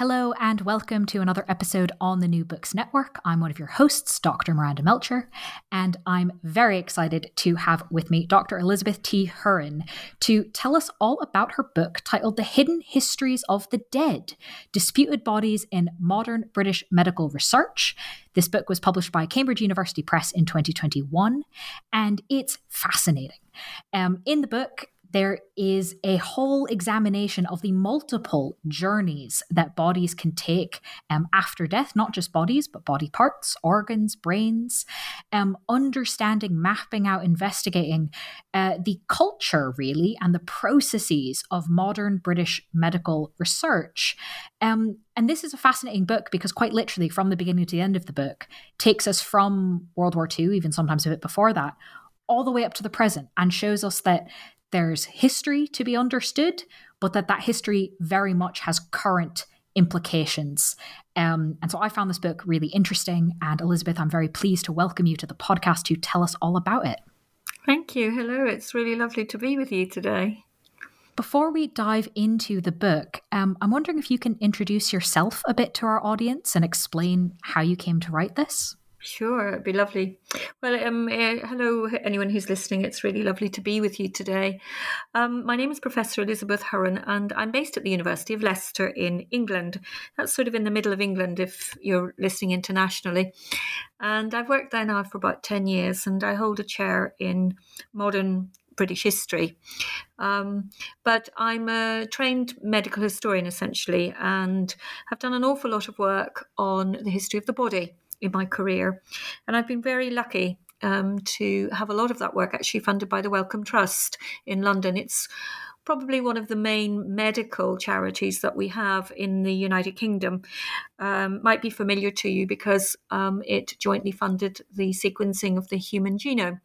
Hello, and welcome to another episode on the New Books Network. I'm one of your hosts, Dr. Miranda Melcher, and I'm very excited to have with me Dr. Elizabeth T. Hurren to tell us all about her book titled The Hidden Histories of the Dead Disputed Bodies in Modern British Medical Research. This book was published by Cambridge University Press in 2021, and it's fascinating. Um, in the book, there is a whole examination of the multiple journeys that bodies can take um, after death, not just bodies, but body parts, organs, brains, um, understanding, mapping out, investigating uh, the culture, really, and the processes of modern British medical research. Um, and this is a fascinating book because, quite literally, from the beginning to the end of the book, takes us from World War II, even sometimes a bit before that, all the way up to the present and shows us that there's history to be understood, but that that history very much has current implications. Um, and so I found this book really interesting. And Elizabeth, I'm very pleased to welcome you to the podcast to tell us all about it. Thank you. Hello. It's really lovely to be with you today. Before we dive into the book, um, I'm wondering if you can introduce yourself a bit to our audience and explain how you came to write this. Sure, it'd be lovely. Well, um, uh, hello, anyone who's listening. It's really lovely to be with you today. Um, my name is Professor Elizabeth Hurren, and I'm based at the University of Leicester in England. That's sort of in the middle of England if you're listening internationally. And I've worked there now for about 10 years, and I hold a chair in modern British history. Um, but I'm a trained medical historian essentially, and have done an awful lot of work on the history of the body in my career. And I've been very lucky um, to have a lot of that work actually funded by the Wellcome Trust in London. It's probably one of the main medical charities that we have in the United Kingdom. Um, might be familiar to you because um, it jointly funded the sequencing of the human genome.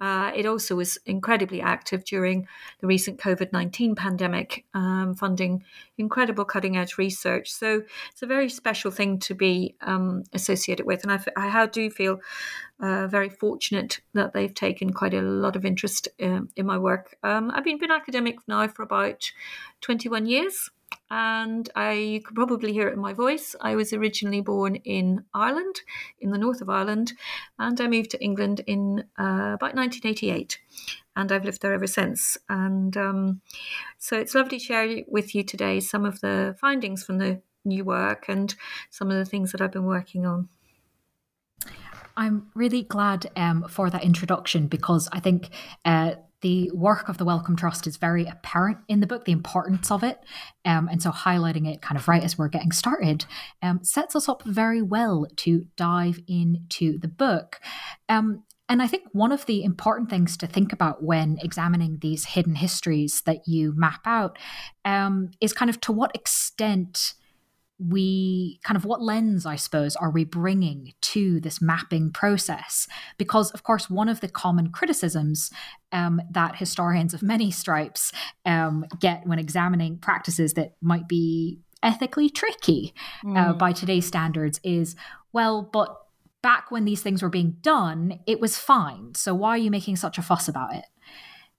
Uh, it also was incredibly active during the recent COVID 19 pandemic, um, funding incredible cutting edge research. So it's a very special thing to be um, associated with. And I, I do feel uh, very fortunate that they've taken quite a lot of interest um, in my work. Um, I've been, been academic now for about 21 years and I you could probably hear it in my voice. I was originally born in Ireland, in the north of Ireland, and I moved to England in uh, about 1988, and I've lived there ever since. And um, so it's lovely to share with you today some of the findings from the new work and some of the things that I've been working on. I'm really glad um, for that introduction because I think. Uh, the work of the Wellcome Trust is very apparent in the book, the importance of it. Um, and so highlighting it kind of right as we're getting started um, sets us up very well to dive into the book. Um, and I think one of the important things to think about when examining these hidden histories that you map out um, is kind of to what extent we kind of what lens, I suppose, are we bringing to this mapping process? Because, of course, one of the common criticisms um, that historians of many stripes um, get when examining practices that might be ethically tricky uh, mm. uh, by today's standards is well, but back when these things were being done, it was fine. So why are you making such a fuss about it?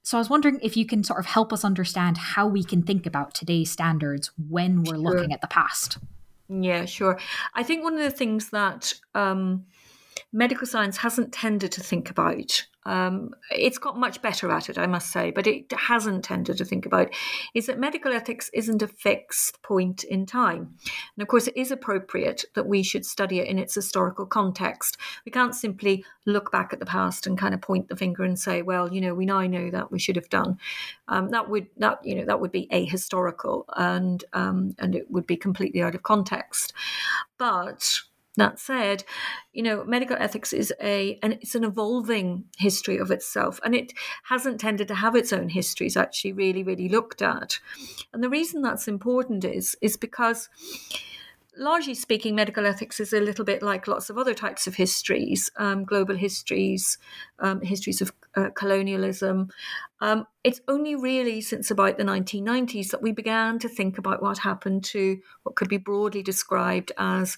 So I was wondering if you can sort of help us understand how we can think about today's standards when we're sure. looking at the past. Yeah, sure. I think one of the things that um, medical science hasn't tended to think about um, it's got much better at it, I must say, but it hasn't tended to think about is that medical ethics isn't a fixed point in time. And of course, it is appropriate that we should study it in its historical context. We can't simply look back at the past and kind of point the finger and say, well, you know, we now know that we should have done. Um, that would that you know that would be ahistorical and um, and it would be completely out of context. But that said, you know, medical ethics is a and it's an evolving history of itself, and it hasn't tended to have its own histories actually really, really looked at. And the reason that's important is is because largely speaking, medical ethics is a little bit like lots of other types of histories, um, global histories, um, histories of uh, colonialism. Um, it's only really since about the 1990s that we began to think about what happened to what could be broadly described as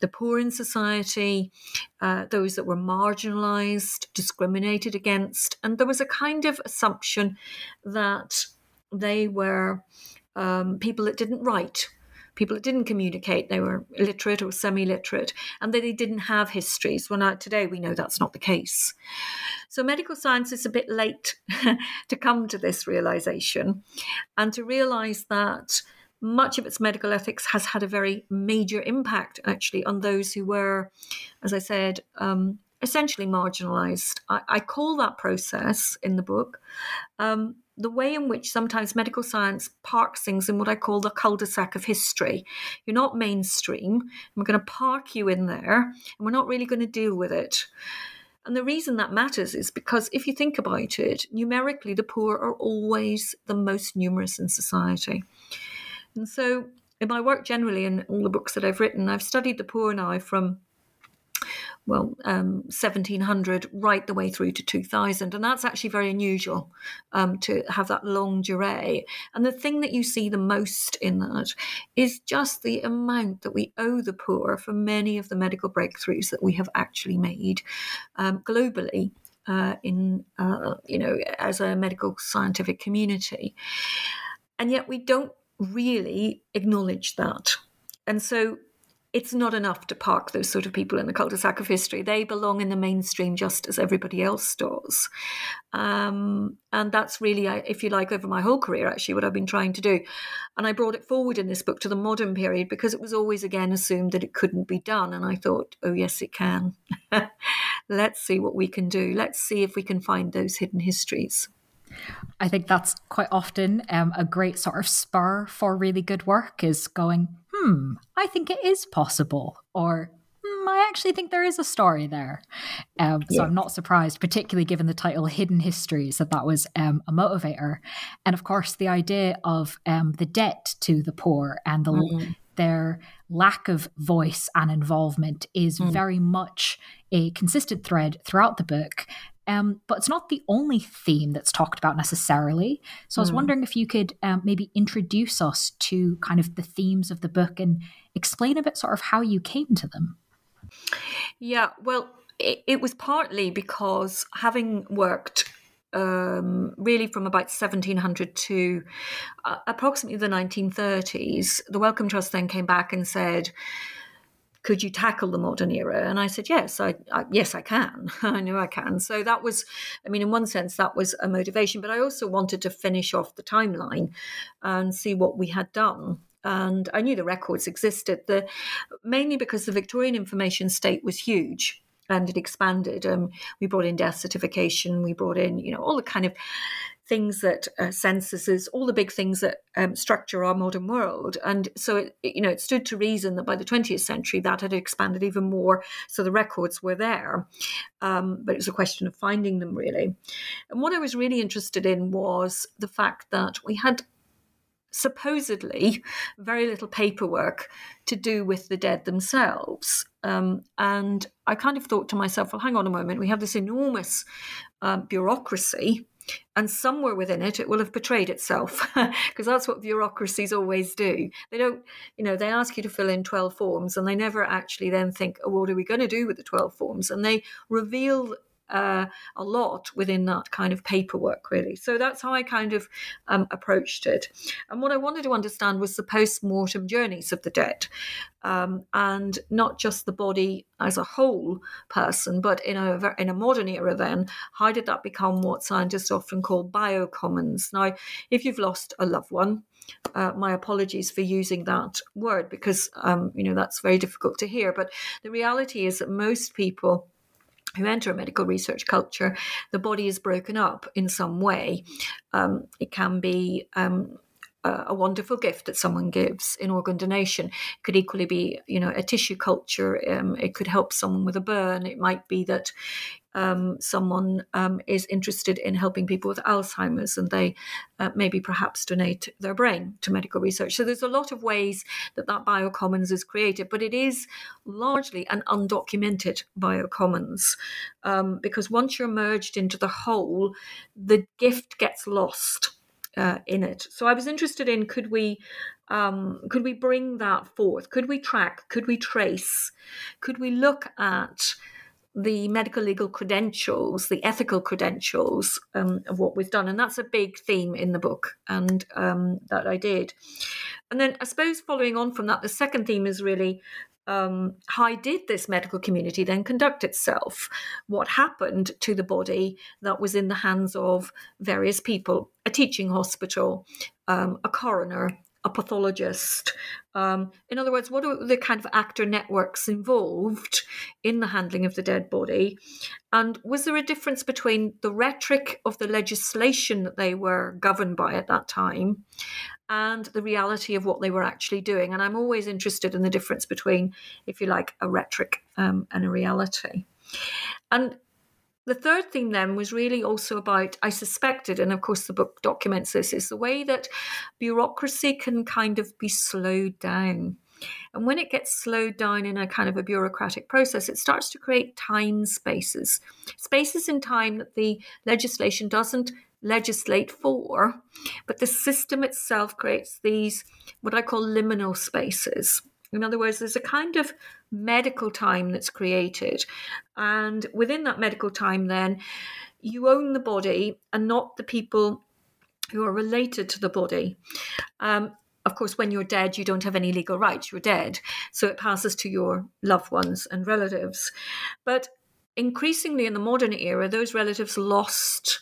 the poor in society, uh, those that were marginalized, discriminated against. And there was a kind of assumption that they were um, people that didn't write people that didn't communicate, they were illiterate or semi literate, and that they didn't have histories. Well, now today we know that's not the case. So medical science is a bit late to come to this realization and to realize that much of its medical ethics has had a very major impact actually on those who were, as I said, um, essentially marginalized. I, I, call that process in the book um, the way in which sometimes medical science parks things in what I call the cul-de-sac of history. You're not mainstream. we're going to park you in there, and we're not really going to deal with it. And the reason that matters is because if you think about it, numerically, the poor are always the most numerous in society. And so, in my work generally, in all the books that I've written, I've studied the poor now from well, um, 1700 right the way through to 2000. And that's actually very unusual um, to have that longue durée. And the thing that you see the most in that is just the amount that we owe the poor for many of the medical breakthroughs that we have actually made um, globally. Uh, in uh, you know as a medical scientific community and yet we don't really acknowledge that and so it's not enough to park those sort of people in the cul-de-sac of history. They belong in the mainstream just as everybody else does. Um, and that's really, if you like, over my whole career, actually, what I've been trying to do. And I brought it forward in this book to the modern period because it was always, again, assumed that it couldn't be done. And I thought, oh, yes, it can. Let's see what we can do. Let's see if we can find those hidden histories. I think that's quite often um, a great sort of spur for really good work is going, hmm, I think it is possible, or hmm, I actually think there is a story there. Um, so yeah. I'm not surprised, particularly given the title Hidden Histories, that that was um, a motivator. And of course, the idea of um, the debt to the poor and the, mm-hmm. their lack of voice and involvement is mm. very much a consistent thread throughout the book. Um, but it's not the only theme that's talked about necessarily. So I was mm. wondering if you could um, maybe introduce us to kind of the themes of the book and explain a bit sort of how you came to them. Yeah, well, it, it was partly because having worked um, really from about 1700 to uh, approximately the 1930s, the Wellcome Trust then came back and said, could you tackle the modern era? And I said, yes, I, I yes, I can. I know I can. So that was, I mean, in one sense, that was a motivation. But I also wanted to finish off the timeline and see what we had done. And I knew the records existed, the, mainly because the Victorian information state was huge and it expanded. Um, we brought in death certification, we brought in, you know, all the kind of things that uh, censuses, all the big things that um, structure our modern world. And so, it, you know, it stood to reason that by the 20th century that had expanded even more. So the records were there. Um, but it was a question of finding them, really. And what I was really interested in was the fact that we had supposedly very little paperwork to do with the dead themselves. Um, and I kind of thought to myself, well, hang on a moment, we have this enormous um, bureaucracy and somewhere within it it will have betrayed itself because that's what bureaucracies always do. They don't you know they ask you to fill in 12 forms and they never actually then think oh what are we going to do with the 12 forms? And they reveal uh, a lot within that kind of paperwork, really. So that's how I kind of um, approached it. And what I wanted to understand was the post mortem journeys of the dead. Um, and not just the body as a whole person, but in a in a modern era. Then, how did that become what scientists often call biocommons? Now, if you've lost a loved one, uh, my apologies for using that word because um, you know that's very difficult to hear. But the reality is that most people who enter a medical research culture, the body is broken up in some way. Um, it can be um, a wonderful gift that someone gives in organ donation. It could equally be, you know, a tissue culture. Um, it could help someone with a burn. It might be that um, someone um, is interested in helping people with Alzheimer's and they uh, maybe perhaps donate their brain to medical research. So there's a lot of ways that that biocommons is created, but it is largely an undocumented biocommons um, because once you're merged into the whole, the gift gets lost uh, in it. So I was interested in could we um, could we bring that forth? Could we track? Could we trace? Could we look at the medical legal credentials, the ethical credentials um, of what we've done? And that's a big theme in the book, and um, that I did. And then I suppose following on from that, the second theme is really um, how did this medical community then conduct itself? What happened to the body that was in the hands of various people? A teaching hospital, um, a coroner, a pathologist. Um, in other words, what are the kind of actor networks involved in the handling of the dead body? And was there a difference between the rhetoric of the legislation that they were governed by at that time and the reality of what they were actually doing. And I'm always interested in the difference between, if you like, a rhetoric um, and a reality. And the third theme then was really also about, I suspected, and of course the book documents this, is the way that bureaucracy can kind of be slowed down. And when it gets slowed down in a kind of a bureaucratic process, it starts to create time spaces, spaces in time that the legislation doesn't legislate for, but the system itself creates these, what I call liminal spaces. In other words, there's a kind of medical time that's created. And within that medical time, then, you own the body and not the people who are related to the body. Um, of course, when you're dead, you don't have any legal rights. You're dead. So it passes to your loved ones and relatives. But increasingly in the modern era, those relatives lost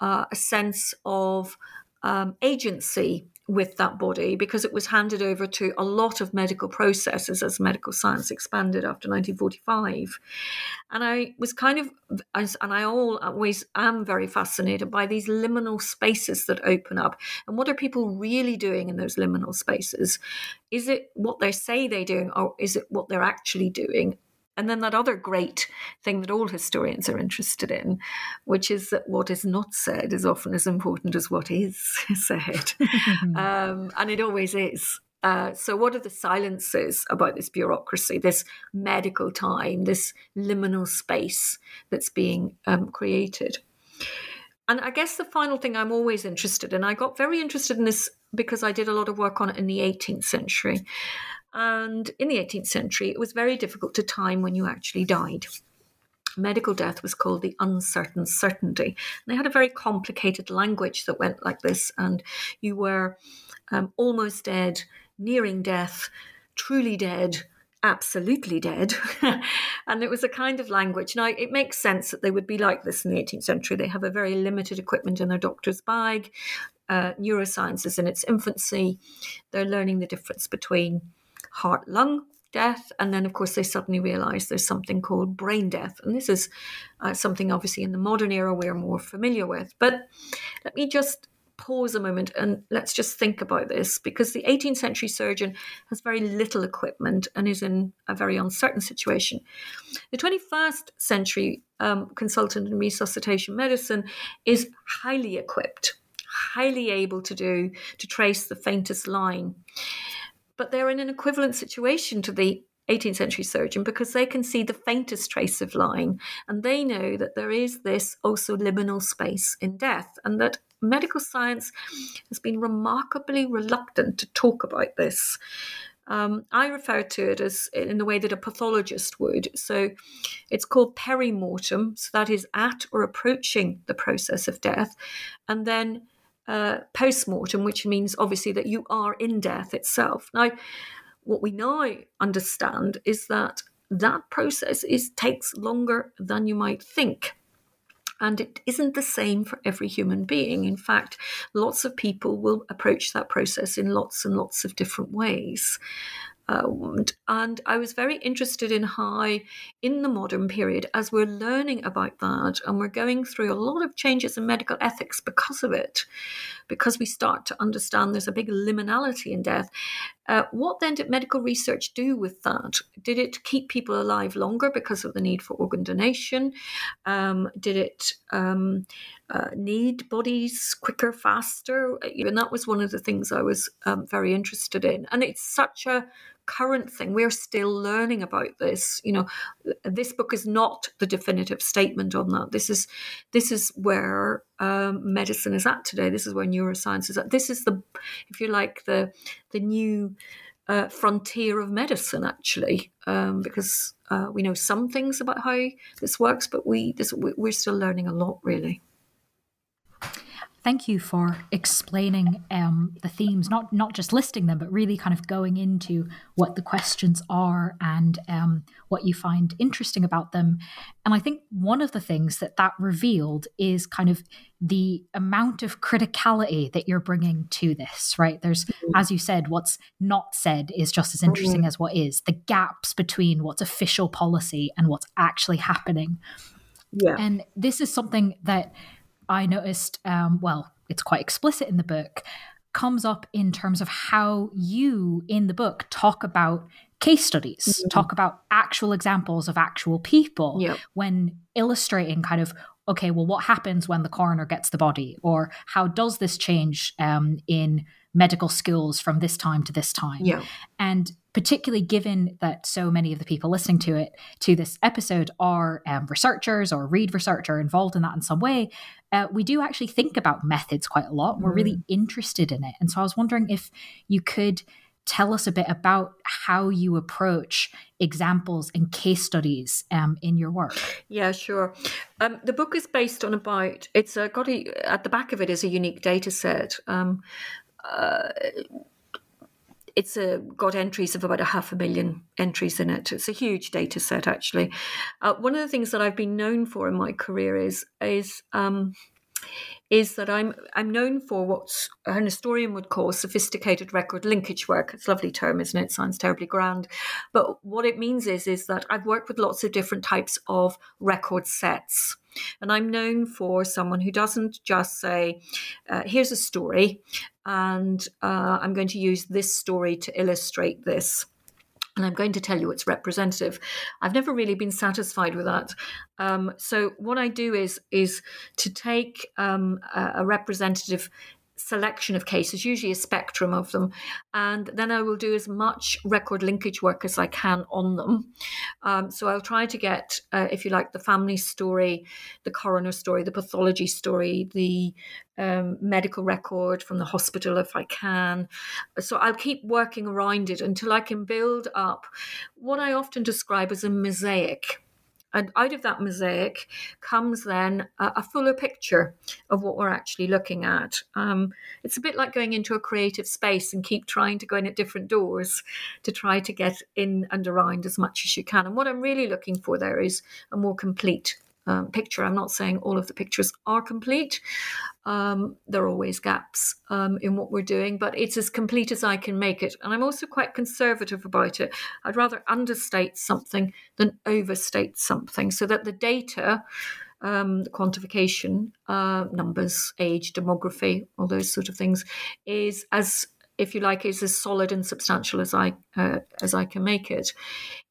uh, a sense of um, agency with that body because it was handed over to a lot of medical processes as medical science expanded after 1945. And I was kind of, and I always am very fascinated by these liminal spaces that open up. And what are people really doing in those liminal spaces? Is it what they say they're doing, or is it what they're actually doing? And then that other great thing that all historians are interested in, which is that what is not said is often as important as what is said. um, and it always is. Uh, so, what are the silences about this bureaucracy, this medical time, this liminal space that's being um, created? And I guess the final thing I'm always interested in, I got very interested in this because I did a lot of work on it in the 18th century. And in the 18th century, it was very difficult to time when you actually died. Medical death was called the uncertain certainty. And they had a very complicated language that went like this, and you were um, almost dead, nearing death, truly dead, absolutely dead. and it was a kind of language. Now, it makes sense that they would be like this in the 18th century. They have a very limited equipment in their doctor's bag. Uh, neuroscience is in its infancy. They're learning the difference between heart lung death. And then, of course, they suddenly realize there's something called brain death. And this is uh, something, obviously, in the modern era we're more familiar with. But let me just pause a moment and let's just think about this because the 18th century surgeon has very little equipment and is in a very uncertain situation. The 21st century um, consultant in resuscitation medicine is highly equipped, highly able to do, to trace the faintest line but they're in an equivalent situation to the 18th century surgeon because they can see the faintest trace of line and they know that there is this also liminal space in death and that medical science has been remarkably reluctant to talk about this. Um, I refer to it as in the way that a pathologist would. So it's called perimortem, so that is at or approaching the process of death, and then uh, postmortem, which means obviously that you are in death itself. Now, what we now understand is that that process is takes longer than you might think. And it isn't the same for every human being. In fact, lots of people will approach that process in lots and lots of different ways. Um, and I was very interested in high in the modern period, as we're learning about that and we're going through a lot of changes in medical ethics because of it, because we start to understand there's a big liminality in death. Uh, what then did medical research do with that? Did it keep people alive longer because of the need for organ donation? Um, did it um, uh, need bodies quicker, faster? And that was one of the things I was um, very interested in. And it's such a current thing. We're still learning about this. You know, this book is not the definitive statement on that. This is this is where um, medicine is at today. This is where neuroscience is at. This is the, if you like, the the new uh, frontier of medicine, actually, um, because uh, we know some things about how this works, but we this, we're still learning a lot, really thank you for explaining um, the themes, not not just listing them, but really kind of going into what the questions are and um, what you find interesting about them. And I think one of the things that that revealed is kind of the amount of criticality that you're bringing to this. Right? There's, mm-hmm. as you said, what's not said is just as interesting mm-hmm. as what is. The gaps between what's official policy and what's actually happening. Yeah. And this is something that I noticed, um, well, it's quite explicit in the book, comes up in terms of how you in the book talk about case studies, mm-hmm. talk about actual examples of actual people yep. when illustrating kind of okay, well, what happens when the coroner gets the body, or how does this change um, in medical skills from this time to this time? Yeah. And particularly given that so many of the people listening to it to this episode are um, researchers or read research or involved in that in some way uh, we do actually think about methods quite a lot we're really mm. interested in it and so i was wondering if you could tell us a bit about how you approach examples and case studies um, in your work. Yeah, sure. Um, the book is based on about it's a, got a, at the back of it is a unique data set. Um, uh, it's a, got entries of about a half a million entries in it. It's a huge data set, actually. Uh, one of the things that I've been known for in my career is is um, is that I'm I'm known for what an historian would call sophisticated record linkage work. It's a lovely term, isn't it? Sounds terribly grand, but what it means is is that I've worked with lots of different types of record sets. And I'm known for someone who doesn't just say, uh, here's a story, and uh, I'm going to use this story to illustrate this and I'm going to tell you it's representative. I've never really been satisfied with that. Um, so what I do is is to take um, a, a, representative selection of cases, usually a spectrum of them, and then I will do as much record linkage work as I can on them. Um, so I'll try to get, uh, if you like, the family story, the coroner story, the pathology story, the um, medical record from the hospital if I can. So I'll keep working around it until I can build up what I often describe as a mosaic and out of that mosaic comes then a, a fuller picture of what we're actually looking at. Um, it's a bit like going into a creative space and keep trying to go in at different doors to try to get in and around as much as you can. And what I'm really looking for there is a more complete um, picture. I'm not saying all of the pictures are complete. Um, there are always gaps um, in what we're doing, but it's as complete as I can make it. And I'm also quite conservative about it. I'd rather understate something than overstate something so that the data. Um, the quantification, uh, numbers, age, demography, all those sort of things, is as if you like, is as solid and substantial as I uh, as I can make it.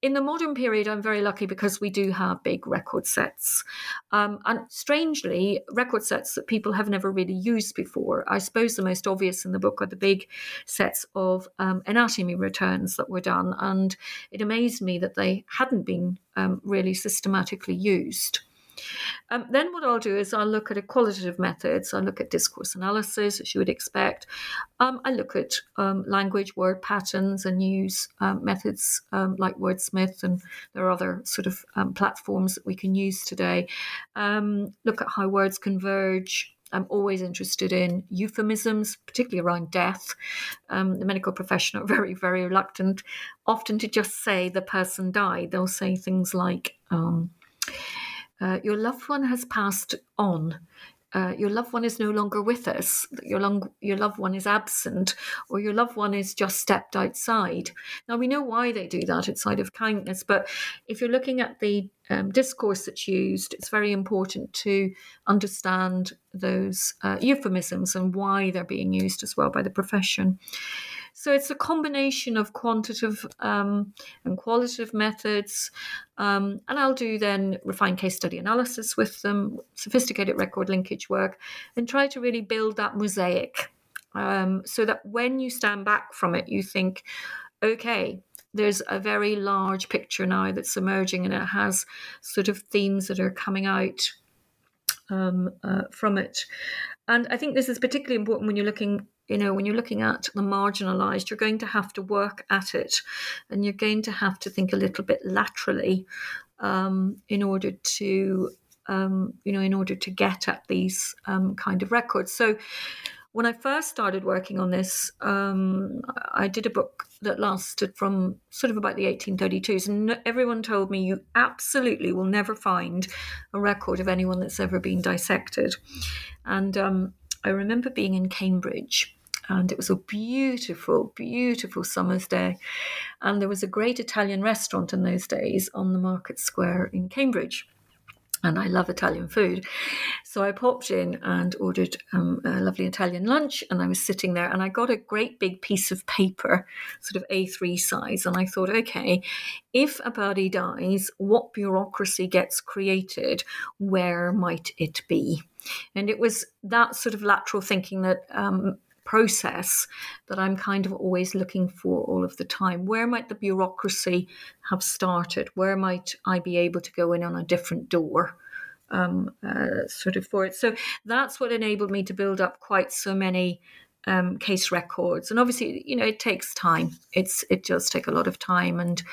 In the modern period, I'm very lucky because we do have big record sets, um, and strangely, record sets that people have never really used before. I suppose the most obvious in the book are the big sets of um, anatomy returns that were done, and it amazed me that they hadn't been um, really systematically used. Um, then what I'll do is I'll look at qualitative methods. I look at discourse analysis, as you would expect. Um, I look at um, language, word patterns, and use um, methods um, like Wordsmith, and there are other sort of um, platforms that we can use today. look at how words converge. I'm always interested in euphemisms, particularly around death. Um, the medical profession are very, very reluctant often to just say the person died. They'll say things like, um, uh, your loved one has passed on. Uh, your loved one is no longer with us, your, long, your loved one is absent, or your loved one is just stepped outside. Now, we know why they do that, it's out of kindness, but if you're looking at the um, discourse that's used, it's very important to understand those uh, euphemisms and why they're being used as well by the profession. So it's a combination of quantitative um, and qualitative methods. Um, and I'll do then refined case study analysis with them, sophisticated record linkage work, and try to really build that mosaic um, so that when you stand back from it, you think, okay, there's a very large picture now that's emerging and it has sort of themes that are coming out um, uh, from it. And I think this is particularly important when you're looking you know, when you're looking at the marginalized, you're going to have to work at it and you're going to have to think a little bit laterally um, in order to, um, you know, in order to get at these um, kind of records. So when I first started working on this, um, I did a book that lasted from sort of about the 1832s, and everyone told me you absolutely will never find a record of anyone that's ever been dissected. And um, I remember being in Cambridge and it was a beautiful, beautiful summer's day. And there was a great Italian restaurant in those days on the market square in Cambridge. And I love Italian food. So I popped in and ordered um, a lovely Italian lunch. And I was sitting there and I got a great big piece of paper, sort of A3 size. And I thought, okay, if a body dies, what bureaucracy gets created? Where might it be? And it was that sort of lateral thinking that um, process that I'm kind of always looking for all of the time. Where might the bureaucracy have started? Where might I be able to go in on a different door? Um, uh, sort of for it. So that's what enabled me to build up quite so many um, case records. And obviously, you know, it takes time. It's it does take a lot of time, and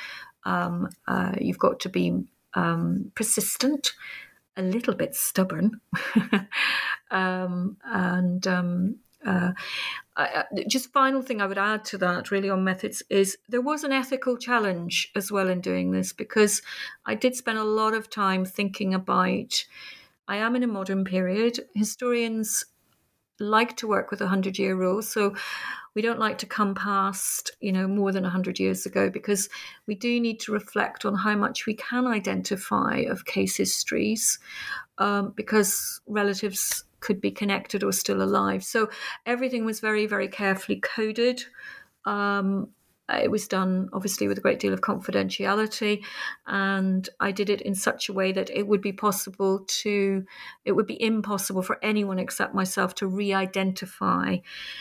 um, uh, you've got to be um, persistent, a little bit stubborn, um, and um, uh, I, just final thing I would add to that, really, on methods is there was an ethical challenge as well in doing this because I did spend a lot of time thinking about. I am in a modern period. Historians like to work with a hundred year rule, so we don't like to come past, you know, more than 100 years ago because we do need to reflect on how much we can identify of case histories um, because relatives could be connected or still alive. So everything was very, very carefully coded. Um, it was done obviously with a great deal of confidentiality, and I did it in such a way that it would be possible to, it would be impossible for anyone except myself to re identify.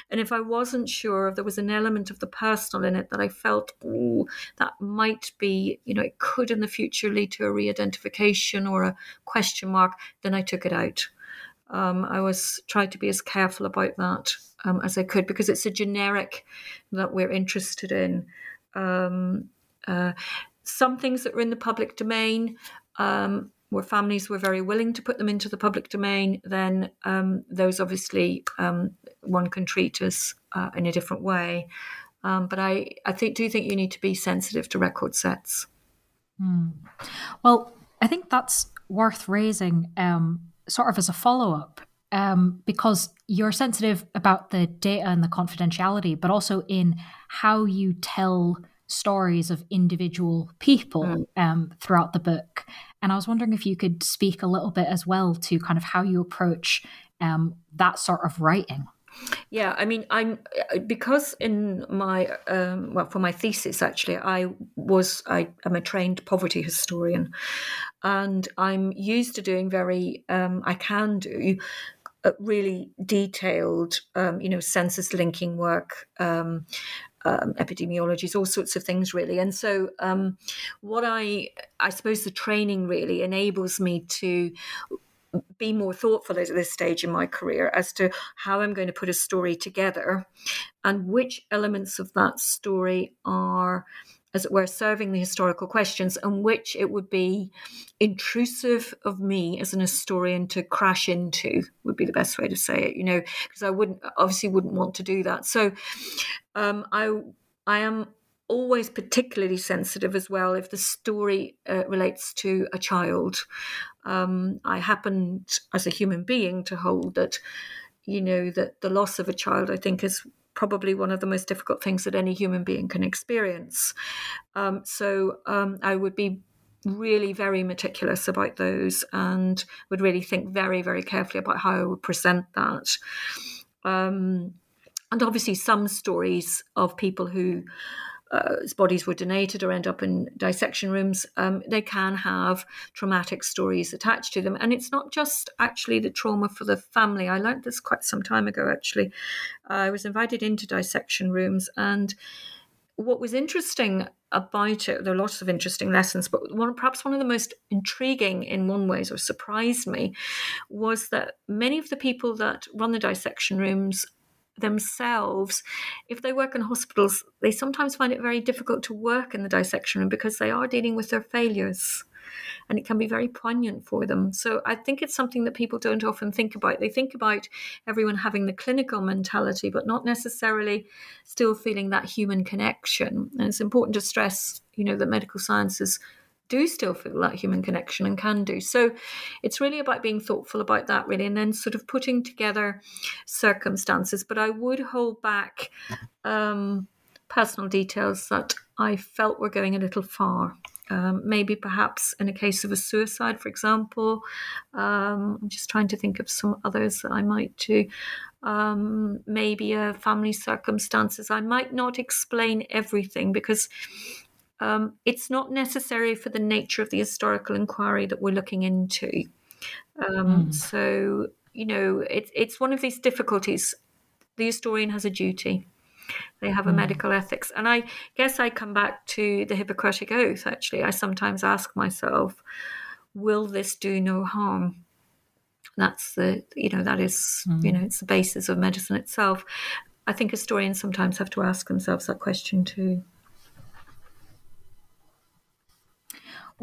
And if I wasn't sure if there was an element of the personal in it that I felt, oh, that might be, you know, it could in the future lead to a re identification or a question mark, then I took it out um, I was tried to be as careful about that um, as I could because it's a generic that we're interested in. Um, uh, some things that were in the public domain, um, where families were very willing to put them into the public domain, then um, those obviously um, one can treat as uh, in a different way. but I, I think, do think you need to be sensitive to record sets. Hmm. Well, I think that's worth raising um, sort of as a follow up, um, because you're sensitive about the data and the confidentiality, but also in how you tell stories of individual people mm. um, throughout the book. And I was wondering if you could speak a little bit as well to kind of how you approach um, that sort of writing. Yeah, I mean, I'm because in my um, well for my thesis actually, I was I am a trained poverty historian, and I'm used to doing very um, I can do really detailed, um, you know, census linking work, um, um, epidemiologies, all sorts of things, really. And so, um, what I, I suppose, the training really enables me to be more thoughtful at this stage in my career as to how I'm going to put a story together and which elements of that story are as it were, serving the historical questions, and which it would be intrusive of me as an historian to crash into, would be the best way to say it, you know, because I wouldn't, obviously, wouldn't want to do that. So um, I, I am always particularly sensitive as well if the story uh, relates to a child. Um, I happened, as a human being, to hold that, you know, that the loss of a child, I think, is probably one of the most difficult things that any human being can experience. Um, so um, I would be really very meticulous about those and would really think very, very carefully about how I would present that. Um, and obviously, some stories of people who uh, bodies were donated or end up in dissection rooms, um, they can have traumatic stories attached to them. And it's not just actually the trauma for the family. I learned this quite some time ago, actually. I was invited into dissection rooms, and what was interesting about it, there are lots of interesting lessons, but one, perhaps one of the most intriguing in one way, or surprised me, was that many of the people that run the dissection rooms themselves, if they work in hospitals, they sometimes find it very difficult to work in the dissection room because they are dealing with their failures. And it can be very poignant for them. So I think it's something that people don't often think about. They think about everyone having the clinical mentality, but not necessarily still feeling that human connection. And it's important to stress, you know, that medical sciences do still feel that human connection and can do. So it's really about being thoughtful about that, really, and then sort of putting together circumstances. But I would hold back um, personal details that I felt were going a little far. Um, maybe perhaps in a case of a suicide, for example. Um, I'm just trying to think of some others that I might do. Um, maybe a family circumstances. I might not explain everything because um, it's not necessary for the nature of the historical inquiry that we're looking into. Um, mm. So, you know, it, it's one of these difficulties. The historian has a duty. They have a mm. medical ethics. And I guess I come back to the Hippocratic Oath, actually. I sometimes ask myself, will this do no harm? That's the, you know, that is, mm. you know, it's the basis of medicine itself. I think historians sometimes have to ask themselves that question too.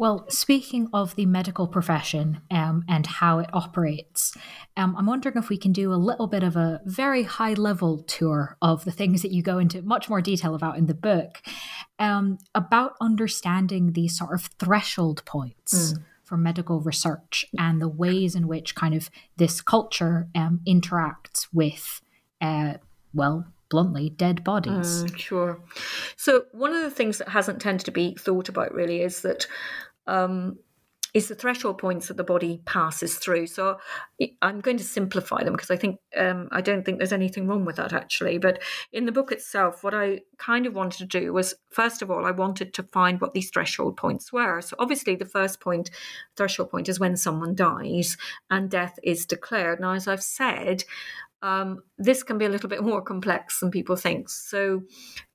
Well, speaking of the medical profession um, and how it operates, um, I'm wondering if we can do a little bit of a very high level tour of the things that you go into much more detail about in the book um, about understanding these sort of threshold points. Mm. For medical research and the ways in which kind of this culture um, interacts with, uh, well, bluntly, dead bodies. Mm, sure. So, one of the things that hasn't tended to be thought about really is that. Um, is the threshold points that the body passes through. So I'm going to simplify them because I think um, I don't think there's anything wrong with that actually. But in the book itself, what I kind of wanted to do was first of all, I wanted to find what these threshold points were. So obviously, the first point, threshold point, is when someone dies and death is declared. Now, as I've said, um, this can be a little bit more complex than people think. So,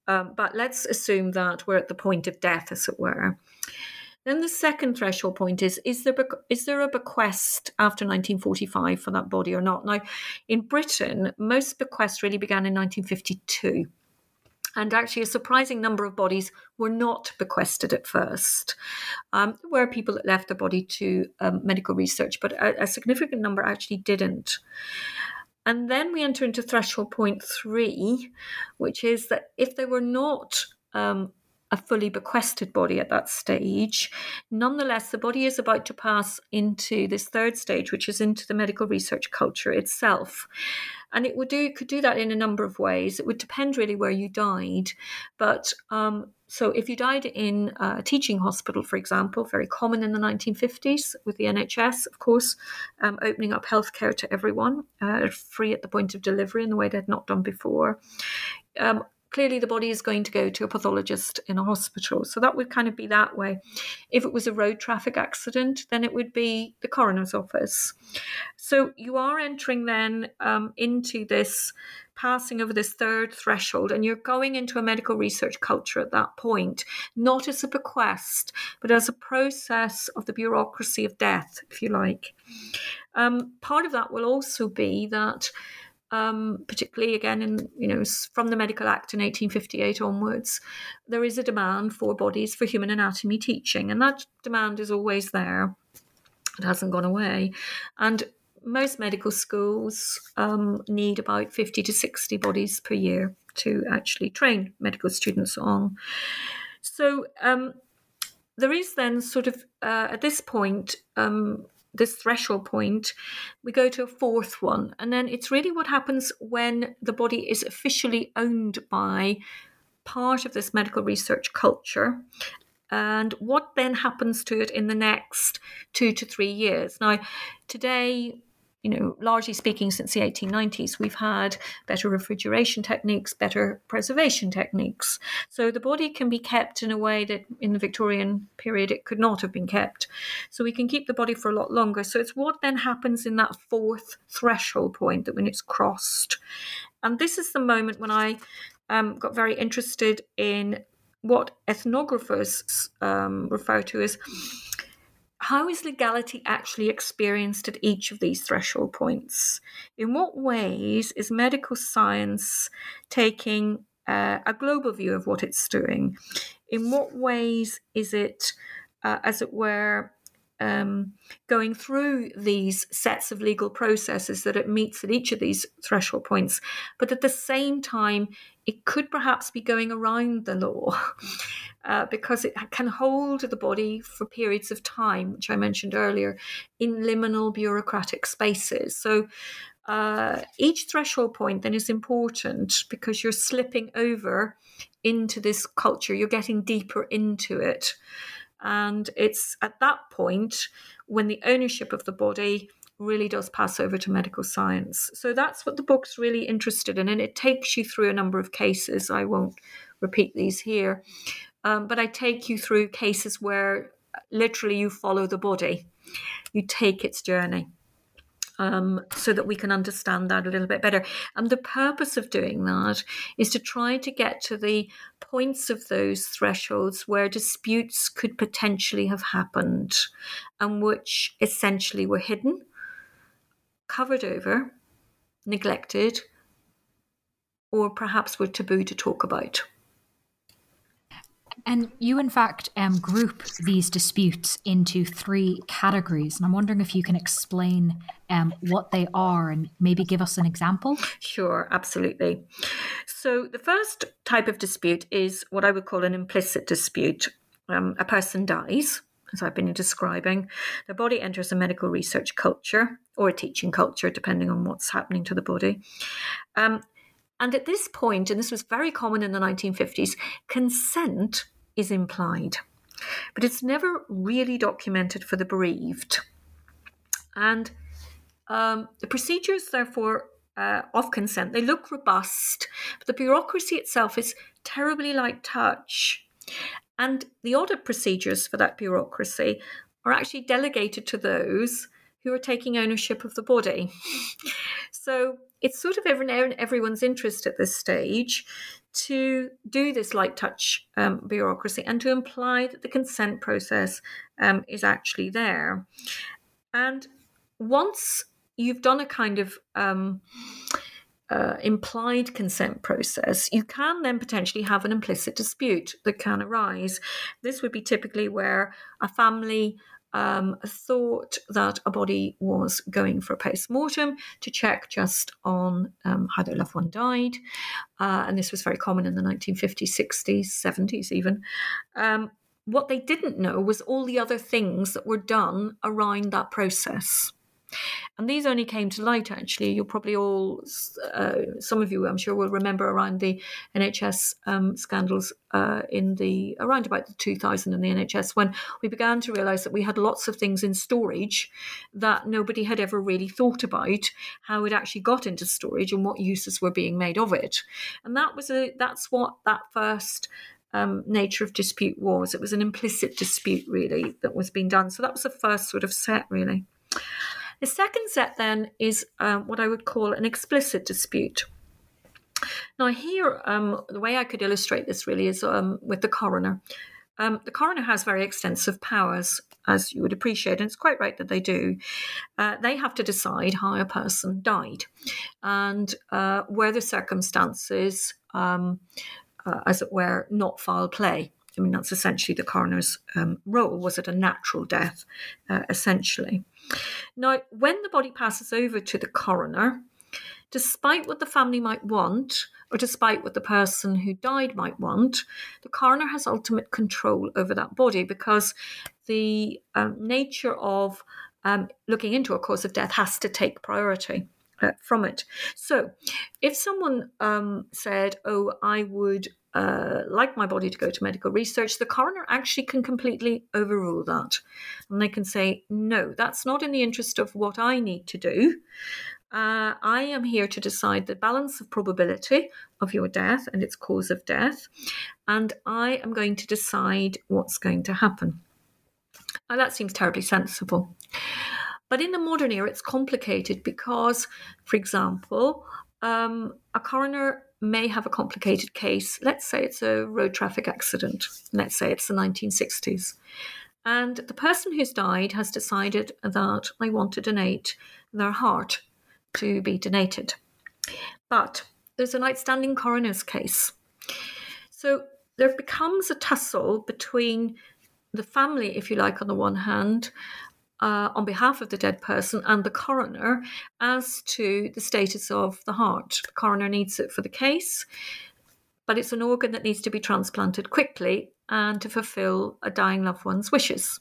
um, but let's assume that we're at the point of death, as it were. Then the second threshold point is: is there is there a bequest after 1945 for that body or not? Now, in Britain, most bequests really began in 1952. And actually, a surprising number of bodies were not bequested at first. Um, there were people that left the body to um, medical research, but a, a significant number actually didn't. And then we enter into threshold point three, which is that if they were not um, a fully bequested body at that stage. Nonetheless, the body is about to pass into this third stage, which is into the medical research culture itself. And it would do could do that in a number of ways. It would depend really where you died, but um, so if you died in a teaching hospital, for example, very common in the 1950s with the NHS, of course, um, opening up healthcare to everyone, uh, free at the point of delivery in the way they had not done before. Um, clearly the body is going to go to a pathologist in a hospital. So that would kind of be that way. If it was a road traffic accident, then it would be the coroner's office. So you are entering then um, into this passing over this third threshold and you're going into a medical research culture at that point, not as a bequest, but as a process of the bureaucracy of death, if you like. Um, part of that will also be that. Um, particularly again in you know from the Medical Act in 1858 onwards, there is a demand for bodies for human anatomy teaching, and that demand is always there. It hasn't gone away, and most medical schools um, need about 50 to 60 bodies per year to actually train medical students on. So um, there is then sort of uh, at this point, um, this threshold point, we go to a fourth one. And then it's really what happens when the body is officially owned by part of this medical research culture and what then happens to it in the next two to three years. Now, today, you know, largely speaking, since the 1890s, we've had better refrigeration techniques, better preservation techniques. So the body can be kept in a way that in the Victorian period it could not have been kept. So we can keep the body for a lot longer. So it's what then happens in that fourth threshold point that when it's crossed. And this is the moment when I um, got very interested in what ethnographers um, refer to as how is legality actually experienced at each of these threshold points? In what ways is medical science taking uh, a global view of what it's doing? In what ways is it, uh, as it were, um, going through these sets of legal processes that it meets at each of these threshold points, but at the same time, it could perhaps be going around the law uh, because it can hold the body for periods of time, which I mentioned earlier, in liminal bureaucratic spaces. So uh, each threshold point then is important because you're slipping over into this culture, you're getting deeper into it. And it's at that point when the ownership of the body really does pass over to medical science. So that's what the book's really interested in. And it takes you through a number of cases. I won't repeat these here. Um, but I take you through cases where literally you follow the body, you take its journey um, so that we can understand that a little bit better. And the purpose of doing that is to try to get to the points of those thresholds where disputes could potentially have happened and which essentially were hidden, covered over, neglected, or perhaps were taboo to talk about. And you, in fact, um, group these disputes into three categories. And I'm wondering if you can explain um, what they are and maybe give us an example. Sure, absolutely. So, the first type of dispute is what I would call an implicit dispute. Um, a person dies, as I've been describing. The body enters a medical research culture or a teaching culture, depending on what's happening to the body. Um, and at this point, and this was very common in the 1950s, consent is implied, but it's never really documented for the bereaved. And um, the procedures, therefore, uh, of consent, they look robust, but the bureaucracy itself is terribly light touch. And the audit procedures for that bureaucracy are actually delegated to those who are taking ownership of the body. so it's sort of in everyone's interest at this stage to do this light touch um, bureaucracy and to imply that the consent process um, is actually there. And once you've done a kind of um, uh, implied consent process, you can then potentially have an implicit dispute that can arise. This would be typically where a family um, thought that a body was going for a post mortem to check just on um, how their loved one died. Uh, and this was very common in the 1950s, 60s, 70s, even. Um, what they didn't know was all the other things that were done around that process. And these only came to light, actually. You'll probably all, uh, some of you, I'm sure, will remember around the NHS um, scandals uh, in the around about the 2000 in the NHS when we began to realise that we had lots of things in storage that nobody had ever really thought about how it actually got into storage and what uses were being made of it. And that was a that's what that first um, nature of dispute was. It was an implicit dispute, really, that was being done. So that was the first sort of set, really. The second set then is um, what I would call an explicit dispute. Now, here, um, the way I could illustrate this really is um, with the coroner. Um, the coroner has very extensive powers, as you would appreciate, and it's quite right that they do. Uh, they have to decide how a person died and uh, where the circumstances, um, uh, as it were, not foul play. I mean, that's essentially the coroner's um, role. Was it a natural death, uh, essentially? Now, when the body passes over to the coroner, despite what the family might want, or despite what the person who died might want, the coroner has ultimate control over that body because the um, nature of um, looking into a cause of death has to take priority. Uh, from it. So, if someone um, said, Oh, I would uh, like my body to go to medical research, the coroner actually can completely overrule that. And they can say, No, that's not in the interest of what I need to do. Uh, I am here to decide the balance of probability of your death and its cause of death, and I am going to decide what's going to happen. Now, that seems terribly sensible. But in the modern era, it's complicated because, for example, um, a coroner may have a complicated case. Let's say it's a road traffic accident. Let's say it's the 1960s. And the person who's died has decided that they want to donate their heart to be donated. But there's an outstanding coroner's case. So there becomes a tussle between the family, if you like, on the one hand, uh, on behalf of the dead person, and the coroner as to the status of the heart. The coroner needs it for the case, but it's an organ that needs to be transplanted quickly and to fulfill a dying loved one's wishes.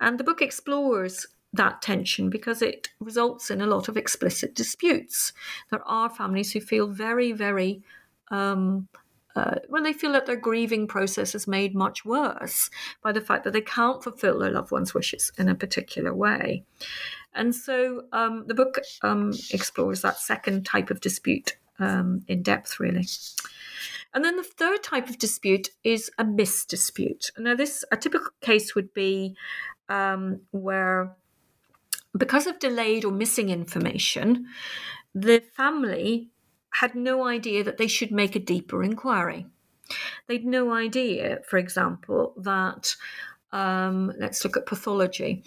And the book explores that tension because it results in a lot of explicit disputes. There are families who feel very, very um, uh, well, they feel that their grieving process is made much worse by the fact that they can't fulfill their loved one's wishes in a particular way. And so um, the book um, explores that second type of dispute um, in depth, really. And then the third type of dispute is a misdispute. Now, this a typical case would be um, where because of delayed or missing information, the family had no idea that they should make a deeper inquiry. They'd no idea, for example, that um, let's look at pathology.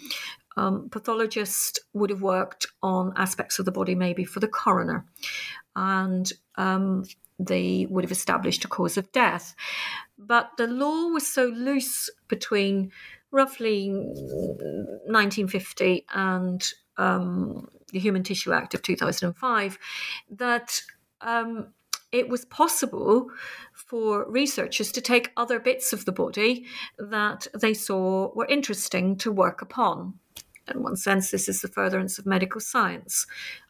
Um, pathologist would have worked on aspects of the body, maybe for the coroner, and um, they would have established a cause of death. But the law was so loose between roughly 1950 and um, the Human Tissue Act of 2005 that um, it was possible for researchers to take other bits of the body that they saw were interesting to work upon. In one sense, this is the furtherance of medical science.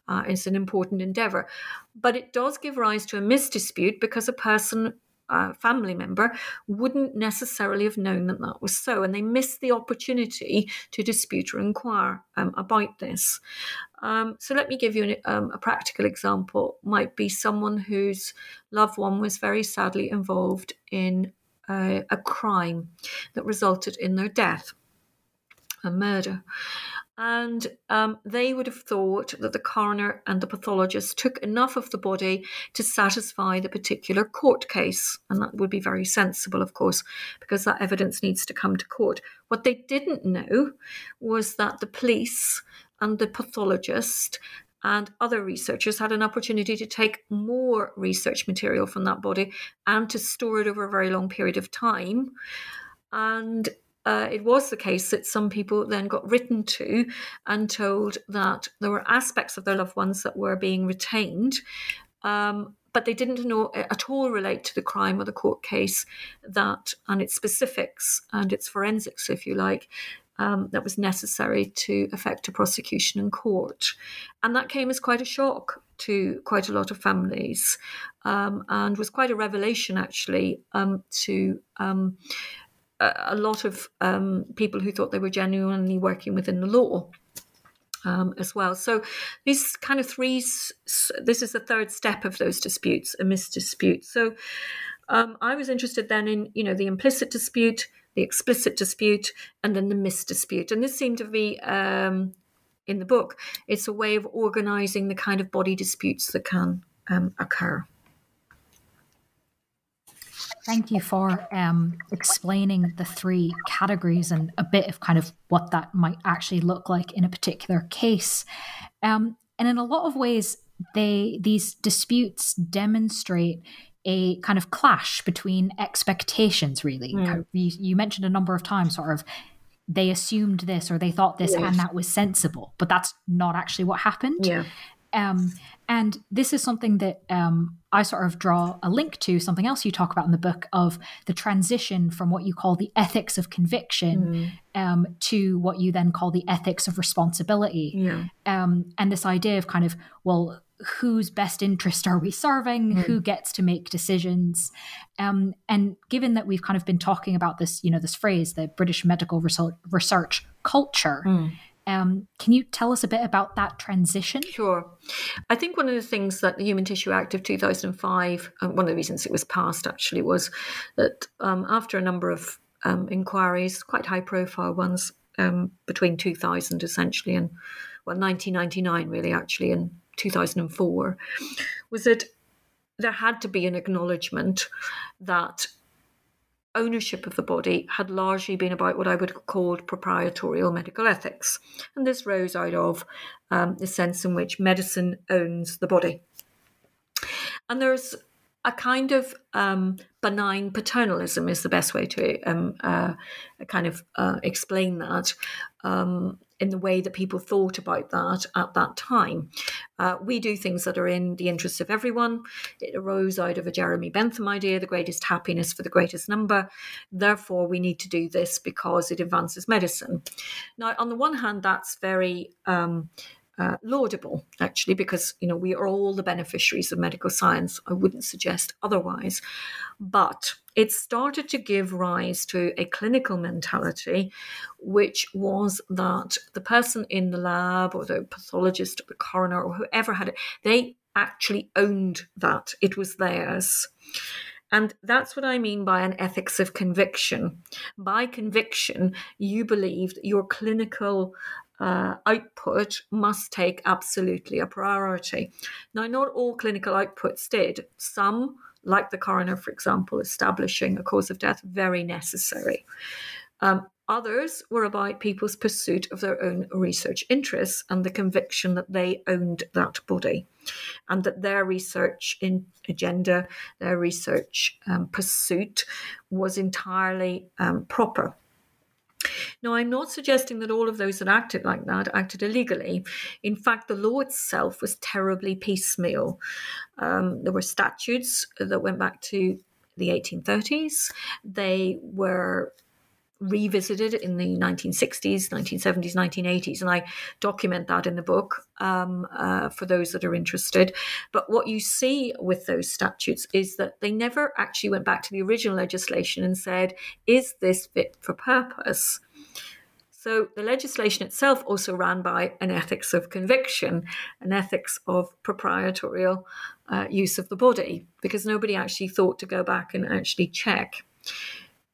Uh, it's an important endeavor. But it does give rise to a misdispute because a person family member wouldn't necessarily have known that that was so, and they missed the opportunity to dispute or inquire um, about this. Um, so let me give you an, um, a practical example. Might be someone whose loved one was very sadly involved in a crime that resulted in their death, a murder. And um, they would have thought that the coroner and the pathologist took enough of the body to satisfy the particular court case. And that would be very sensible, of course, because that evidence needs to come to court. What they didn't know was that the police and the pathologist and other researchers had an opportunity to take more research material from that body and to store it over a very long period of time. And uh, it was the case that some people then got written to and told that there were aspects of their loved ones that were being retained, um, but they didn't know at all relate to the crime or the court case that and its specifics and its forensics, if you like. Um, that was necessary to effect a prosecution in court. And that came as quite a shock to quite a lot of families um, and was quite a revelation, actually, um, to um, a lot of um, people who thought they were genuinely working within the law. Um, as well. So these kind of three, this is the third step of those disputes, a misdispute. So um, I was interested then in, you know, the implicit dispute, the explicit dispute, and then the misdispute. And this seemed to be um, in the book. It's a way of organizing the kind of body disputes that can um, occur. Thank you for um, explaining the three categories and a bit of kind of what that might actually look like in a particular case. Um, and in a lot of ways, they these disputes demonstrate a kind of clash between expectations. Really, mm. you, you, mentioned a number of times, sort of. They assumed this or they thought this, yes. and that was sensible, but that's not actually what happened. Yeah. Um, and this is something that um, I sort of draw a link to something else you talk about in the book of the transition from what you call the ethics of conviction mm. um, to what you then call the ethics of responsibility. Yeah. Um, and this idea of kind of, well, whose best interest are we serving? Mm. Who gets to make decisions? Um, and given that we've kind of been talking about this, you know, this phrase, the British medical research culture. Mm um, can you tell us a bit about that transition? Sure. I think one of the things that the Human Tissue Act of 2005, uh, one of the reasons it was passed actually, was that um, after a number of um, inquiries, quite high profile ones, um, between 2000 essentially and well, 1999 really actually, and 2004, was that there had to be an acknowledgement that ownership of the body had largely been about what I would have called proprietorial medical ethics. And this rose out of um, the sense in which medicine owns the body. And there's a kind of um, benign paternalism is the best way to um, uh, kind of uh, explain that. Um, in the way that people thought about that at that time. Uh, we do things that are in the interests of everyone. It arose out of a Jeremy Bentham idea the greatest happiness for the greatest number. Therefore, we need to do this because it advances medicine. Now, on the one hand, that's very um, uh, laudable, actually, because you know we are all the beneficiaries of medical science. I wouldn't suggest otherwise, but it started to give rise to a clinical mentality, which was that the person in the lab or the pathologist or the coroner or whoever had it, they actually owned that. It was theirs. And that's what I mean by an ethics of conviction. By conviction, you believe that your clinical uh, output must take absolutely a priority. Now, not all clinical outputs did. Some like the coroner, for example, establishing a cause of death, very necessary. Um, others were about people's pursuit of their own research interests and the conviction that they owned that body and that their research in agenda, their research um, pursuit was entirely um, proper. Now, I'm not suggesting that all of those that acted like that acted illegally. In fact, the law itself was terribly piecemeal. Um, there were statutes that went back to the 1830s. They were revisited in the 1960s, 1970s, 1980s, and I document that in the book um, uh, for those that are interested. But what you see with those statutes is that they never actually went back to the original legislation and said, is this fit for purpose? So the legislation itself also ran by an ethics of conviction, an ethics of proprietorial uh, use of the body, because nobody actually thought to go back and actually check.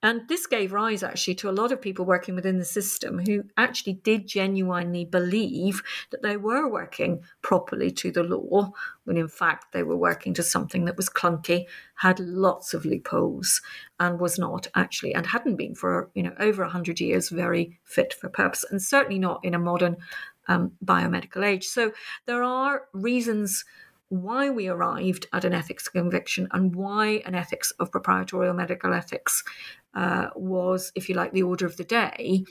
And this gave rise actually to a lot of people working within the system who actually did genuinely believe that they were working properly to the law, when in fact they were working to something that was clunky, had lots of loopholes, and was not actually, and hadn't been for you know over hundred years, very fit for purpose, and certainly not in a modern um, biomedical age. So there are reasons why we arrived at an ethics conviction and why an ethics of proprietorial medical ethics uh, was, if you like, the order of the day.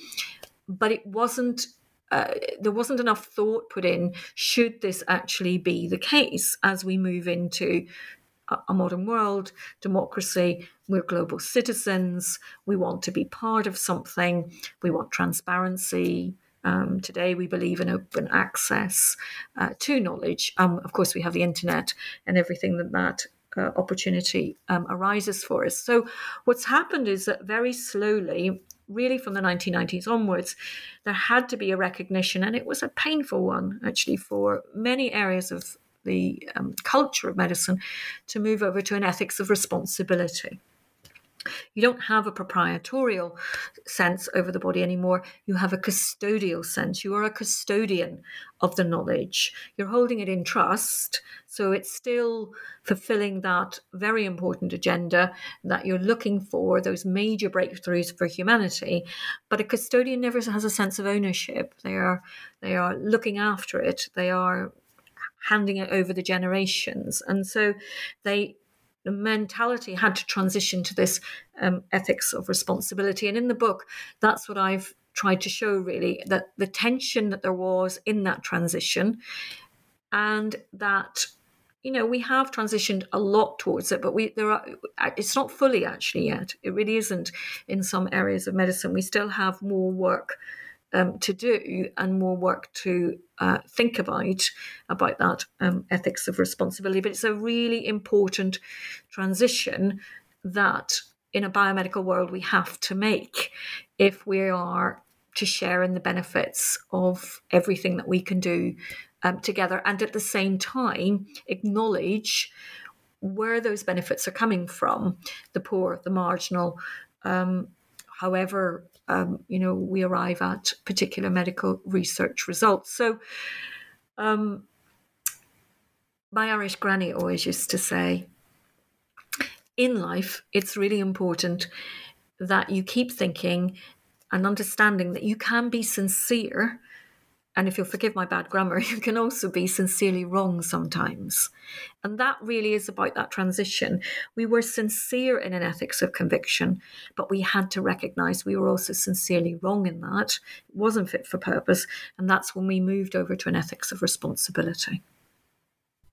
But it wasn't. Uh, there wasn't enough thought put in. Should this actually be the case as we move into a, a modern world, democracy? We're global citizens. We want to be part of something. We want transparency. Um, today, we believe in open access uh, to knowledge. Um, of course, we have the internet and everything that that uh, opportunity um, arises for us. So, what's happened is that very slowly, really from the 1990s onwards, there had to be a recognition, and it was a painful one actually for many areas of the um, culture of medicine to move over to an ethics of responsibility. You don't have a proprietorial sense over the body anymore. You have a custodial sense. You are a custodian of the knowledge. You're holding it in trust. So it's still fulfilling that very important agenda that you're looking for, those major breakthroughs for humanity. But a custodian never has a sense of ownership. They are they are looking after it. They are handing it over the generations. And so they the mentality had to transition to this um, ethics of responsibility. And in the book, that's what I've tried to show really that the tension that there was in that transition and that you know we have transitioned a lot towards it but we there are it's not fully actually yet it really isn't in some areas of medicine we still have more work um, to do and more work to uh, think about about that um, ethics of responsibility. But it's a really important transition that in a biomedical world we have to make if we are to share in the benefits of everything that we can do um, together and at the same time acknowledge where those benefits are coming from the poor the marginal um, however um, you know we arrive at particular medical research results. So, um, my Irish granny always used to say, in life, it's really important that you keep thinking and understanding that you can be sincere and if you'll forgive my bad grammar, you can also be sincerely wrong sometimes. And that really is about that transition. We were sincere in an ethics of conviction, but we had to recognize we were also sincerely wrong in that. It wasn't fit for purpose. And that's when we moved over to an ethics of responsibility.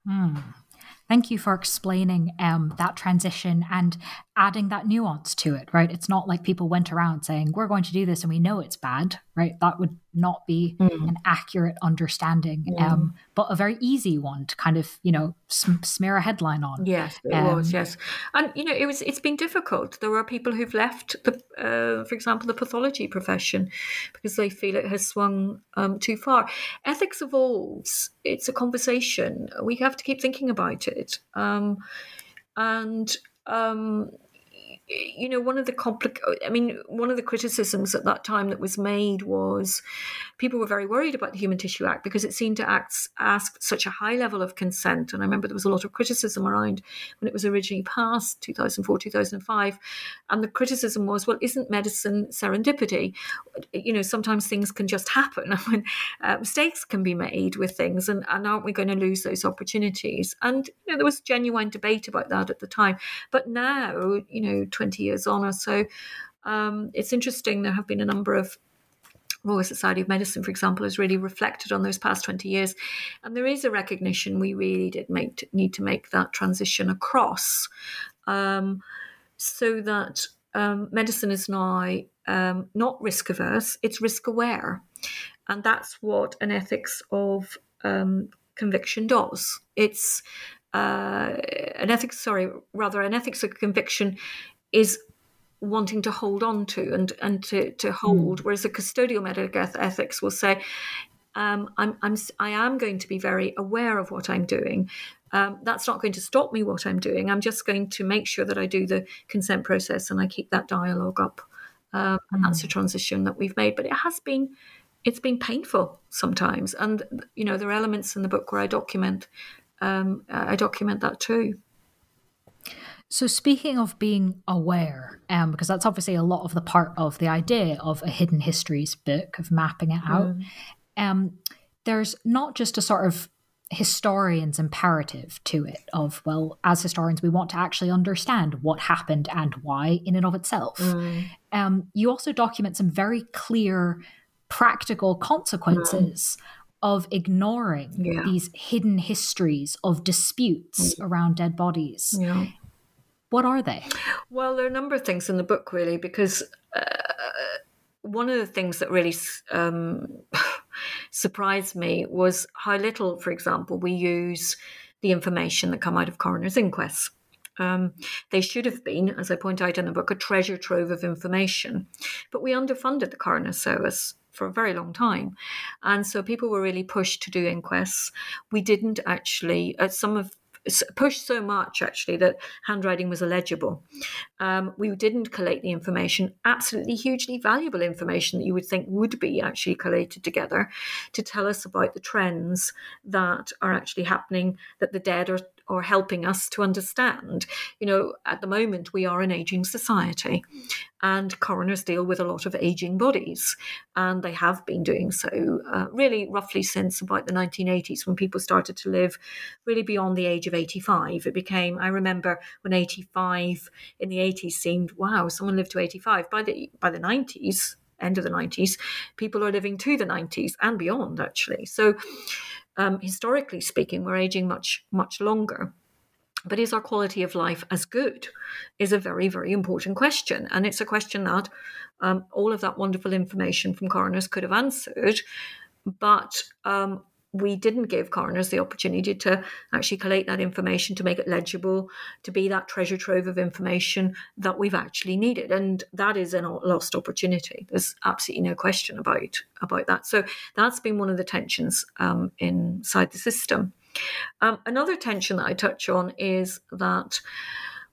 Hmm. Thank you for explaining um, that transition and adding that nuance to it, right? It's not like people went around saying, we're going to do this and we know it's bad, right? That would not be mm. an accurate understanding, mm. um, but a very easy one to kind of, you know, sm- smear a headline on. Yes, it um, was, yes. And, you know, it was, it's been difficult. There are people who've left, the, uh, for example, the pathology profession because they feel it has swung um, too far. Ethics evolves. It's a conversation. We have to keep thinking about it. Um, and um, you know, one of the complic I mean, one of the criticisms at that time that was made was people were very worried about the Human Tissue Act because it seemed to act, ask such a high level of consent. And I remember there was a lot of criticism around when it was originally passed, 2004, 2005. And the criticism was, well, isn't medicine serendipity? You know, sometimes things can just happen. I mean, uh, mistakes can be made with things, and, and aren't we going to lose those opportunities? And, you know, there was genuine debate about that at the time. But now, you know, 20 years on or so, um, it's interesting. There have been a number of Royal Society of Medicine, for example, has really reflected on those past 20 years. And there is a recognition we really did make need to make that transition across um, so that um, medicine is now um, not risk averse, it's risk aware. And that's what an ethics of um, conviction does. It's uh, an ethics, sorry, rather, an ethics of conviction is wanting to hold on to and and to to hold. Mm. Whereas a custodial medical ethics will say, um, I'm I'm I am going to be very aware of what I'm doing. Um, that's not going to stop me what I'm doing. I'm just going to make sure that I do the consent process and I keep that dialogue up. Um, and that's a hmm. transition that we've made. But it has been it's been painful sometimes, and you know there are elements in the book where I document um, I document that too. So, speaking of being aware, um, because that's obviously a lot of the part of the idea of a hidden histories book of mapping it out, mm. um, there's not just a sort of historian's imperative to it of well as historians we want to actually understand what happened and why in and of itself mm. um, you also document some very clear practical consequences mm. of ignoring yeah. these hidden histories of disputes mm. around dead bodies yeah. What are they? Well, there are a number of things in the book, really, because uh, one of the things that really um, surprised me was how little, for example, we use the information that come out of coroner's inquests. Um, they should have been, as I point out in the book, a treasure trove of information. But we underfunded the coroner service for a very long time. And so people were really pushed to do inquests. We didn't actually, uh, some of pushed so much actually that handwriting was illegible. Um, we didn't collate the information, absolutely hugely valuable information that you would think would be actually collated together to tell us about the trends that are actually happening, that the dead are or helping us to understand. You know, at the moment, we are an aging society, and coroners deal with a lot of aging bodies, and they have been doing so uh, really roughly since about the 1980s when people started to live really beyond the age of 85. It became, I remember when 85 in the 80s seemed, wow, someone lived to 85. By the, by the 90s, end of the 90s, people are living to the 90s and beyond, actually. So, um, historically speaking, we're aging much, much longer. But is our quality of life as good? Is a very, very important question. And it's a question that um, all of that wonderful information from coroners could have answered. But um, we didn't give coroners the opportunity to actually collate that information to make it legible, to be that treasure trove of information that we've actually needed. And that is a lost opportunity. There's absolutely no question about, about that. So that's been one of the tensions um, inside the system. Um, another tension that I touch on is that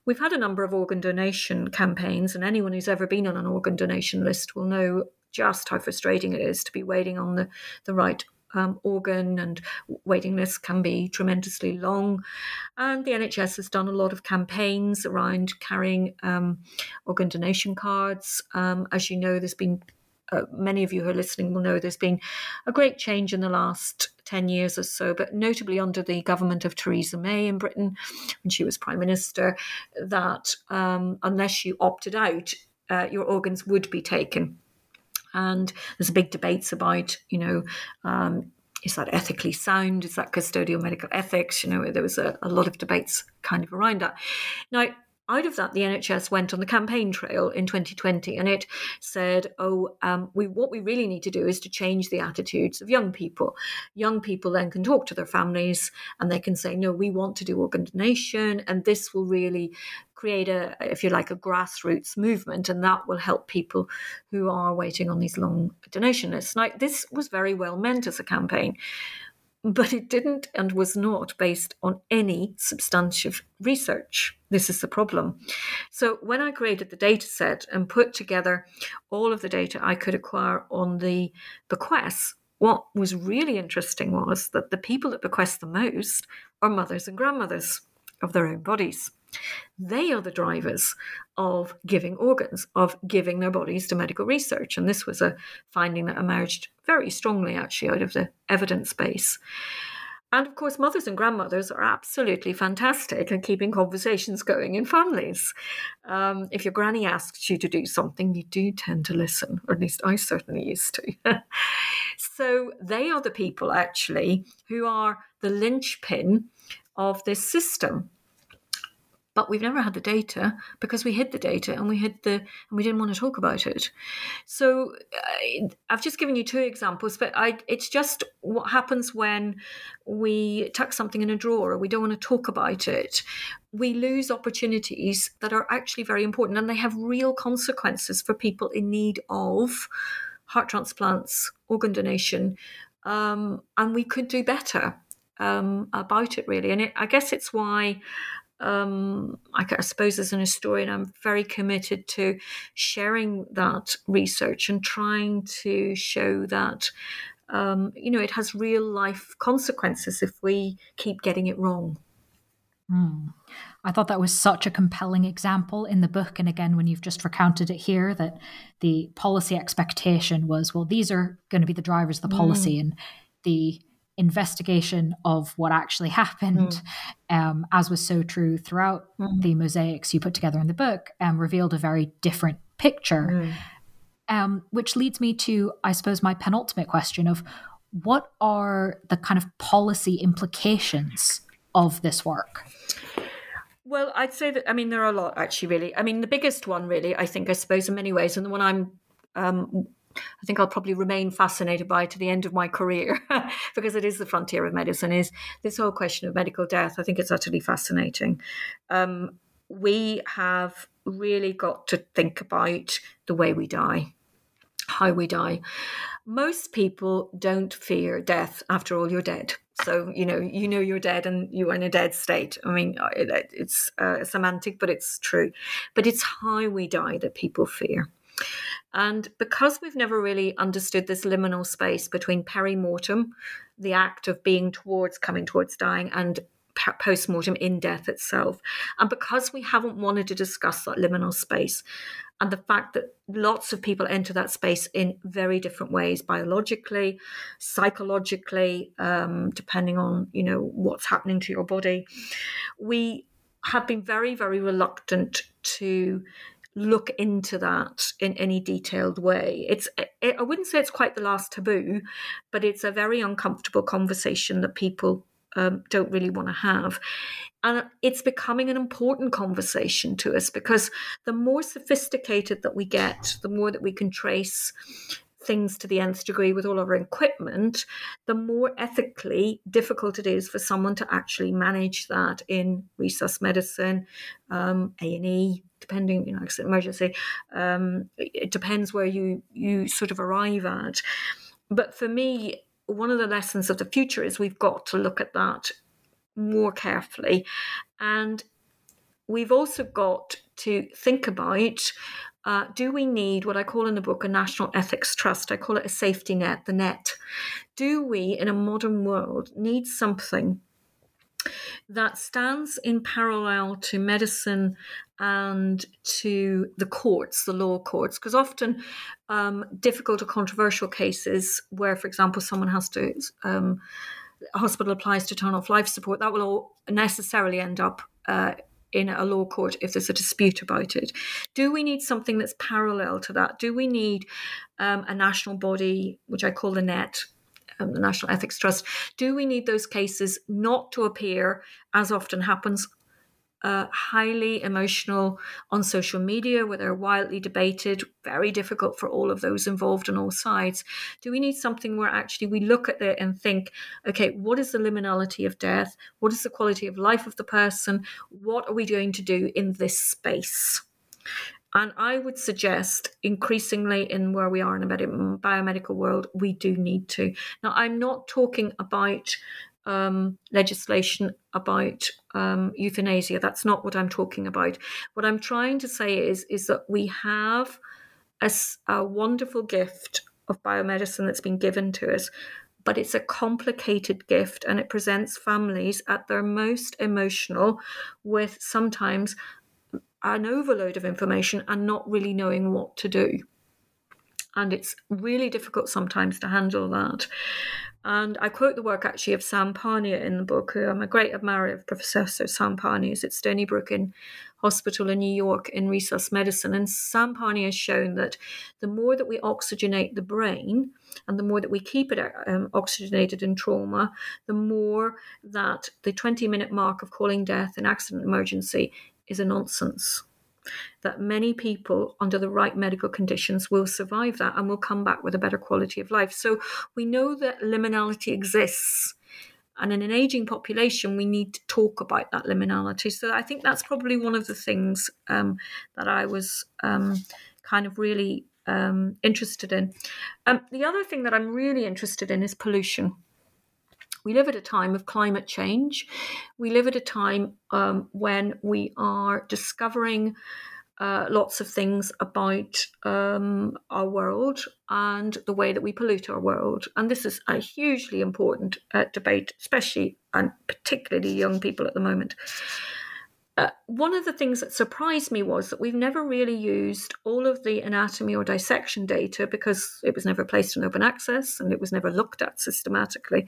we've had a number of organ donation campaigns, and anyone who's ever been on an organ donation list will know just how frustrating it is to be waiting on the, the right um, organ, and waiting lists can be tremendously long. And the NHS has done a lot of campaigns around carrying um, organ donation cards. Um, as you know, there's been uh, many of you who are listening will know there's been a great change in the last 10 years or so, but notably under the government of Theresa May in Britain, when she was Prime Minister, that um, unless you opted out, uh, your organs would be taken. And there's big debates about, you know, um, is that ethically sound? Is that custodial medical ethics? You know, there was a, a lot of debates kind of around that. Now, out of that, the NHS went on the campaign trail in 2020, and it said, "Oh, um, we what we really need to do is to change the attitudes of young people. Young people then can talk to their families, and they can say, no, we want to do organ donation, and this will really create a, if you like, a grassroots movement, and that will help people who are waiting on these long donation lists. Now, this was very well meant as a campaign." but it didn't and was not based on any substantive research. This is the problem. So, when I created the data set and put together all of the data I could acquire on the bequests, what was really interesting was that the people that bequest the most are mothers and grandmothers of their own bodies. They are the drivers of giving organs, of giving their bodies to medical research. And this was a finding that emerged very strongly, actually, out of the evidence base. And of course, mothers and grandmothers are absolutely fantastic at keeping conversations going in families. Um, if your granny asks you to do something, you do tend to listen, or at least I certainly used to. so they are the people actually who are the linchpin of this system but we've never had the data because we hid the data and we hid the and we didn't want to talk about it. So I, i've just given you two examples but I, it's just what happens when we tuck something in a drawer or we don't want to talk about it. We lose opportunities that are actually very important and they have real consequences for people in need of heart transplants organ donation um, and we could do better um, about it really. And it, i guess it's why um, I, I, suppose as an historian, I'm very committed to sharing that research and trying to show that, um, you know, it has real life consequences if we keep getting it wrong. Mm. I thought that was such a compelling example in the book. And again, when you've just recounted it here, that the policy expectation was, well, these are going to be the drivers of the policy. Mm. And the investigation of what actually happened, mm. um, as was so true throughout mm. the mosaics you put together in the book, um, revealed a very different picture. Mm. Um, which leads me to, I suppose, my penultimate question of what are the kind of policy implications of this work? Well, I'd say that, I mean, there are a lot actually, really. I mean, the biggest one, really, I think, I suppose, in many ways, and the one I'm um, I think I'll probably remain fascinated by it to the end of my career because it is the frontier of medicine. Is this whole question of medical death? I think it's utterly fascinating. Um, we have really got to think about the way we die, how we die. Most people don't fear death. After all, you're dead. So you know, you know you're dead, and you are in a dead state. I mean, it, it's uh, semantic, but it's true. But it's how we die that people fear. And because we've never really understood this liminal space between peri-mortem, the act of being towards, coming towards dying, and post mortem in death itself. And because we haven't wanted to discuss that liminal space and the fact that lots of people enter that space in very different ways biologically, psychologically, um, depending on you know what's happening to your body, we have been very, very reluctant to look into that in any detailed way. It's it, I wouldn't say it's quite the last taboo, but it's a very uncomfortable conversation that people um, don't really want to have. And it's becoming an important conversation to us because the more sophisticated that we get, the more that we can trace things to the nth degree with all of our equipment, the more ethically difficult it is for someone to actually manage that in resus medicine, um, A and E, depending, you know, emergency. Um, it depends where you you sort of arrive at. But for me, one of the lessons of the future is we've got to look at that more carefully. And we've also got to think about uh, do we need what I call in the book a national ethics trust? I call it a safety net, the net. Do we, in a modern world, need something that stands in parallel to medicine and to the courts, the law courts, because often um, difficult or controversial cases where, for example, someone has to, um, a hospital applies to turn off life support, that will all necessarily end up. Uh, in a law court if there's a dispute about it. Do we need something that's parallel to that? Do we need um, a national body, which I call the NET, um, the National Ethics Trust, do we need those cases not to appear, as often happens, uh, highly emotional on social media where they're wildly debated, very difficult for all of those involved on all sides? Do we need something where actually we look at it and think, okay, what is the liminality of death? What is the quality of life of the person? What are we going to do in this space? And I would suggest increasingly in where we are in a biomedical world, we do need to. Now, I'm not talking about um, legislation about um, euthanasia. That's not what I'm talking about. What I'm trying to say is, is that we have a, a wonderful gift of biomedicine that's been given to us, but it's a complicated gift and it presents families at their most emotional with sometimes an overload of information and not really knowing what to do. And it's really difficult sometimes to handle that. And I quote the work actually of Sam Parnia in the book, who I'm a great admirer of Professor Sam Parnia. Is at Stony Brook in Hospital in New York in resus medicine. And Sam Parnia has shown that the more that we oxygenate the brain and the more that we keep it um, oxygenated in trauma, the more that the 20 minute mark of calling death an accident emergency is a nonsense that many people under the right medical conditions will survive that and will come back with a better quality of life. So we know that liminality exists. And in an aging population, we need to talk about that liminality. So I think that's probably one of the things um, that I was um, kind of really um, interested in. Um, the other thing that I'm really interested in is pollution. We live at a time of climate change. We live at a time um, when we are discovering uh, lots of things about um, our world and the way that we pollute our world. And this is a hugely important uh, debate, especially and particularly young people at the moment. Uh, one of the things that surprised me was that we've never really used all of the anatomy or dissection data because it was never placed in open access and it was never looked at systematically.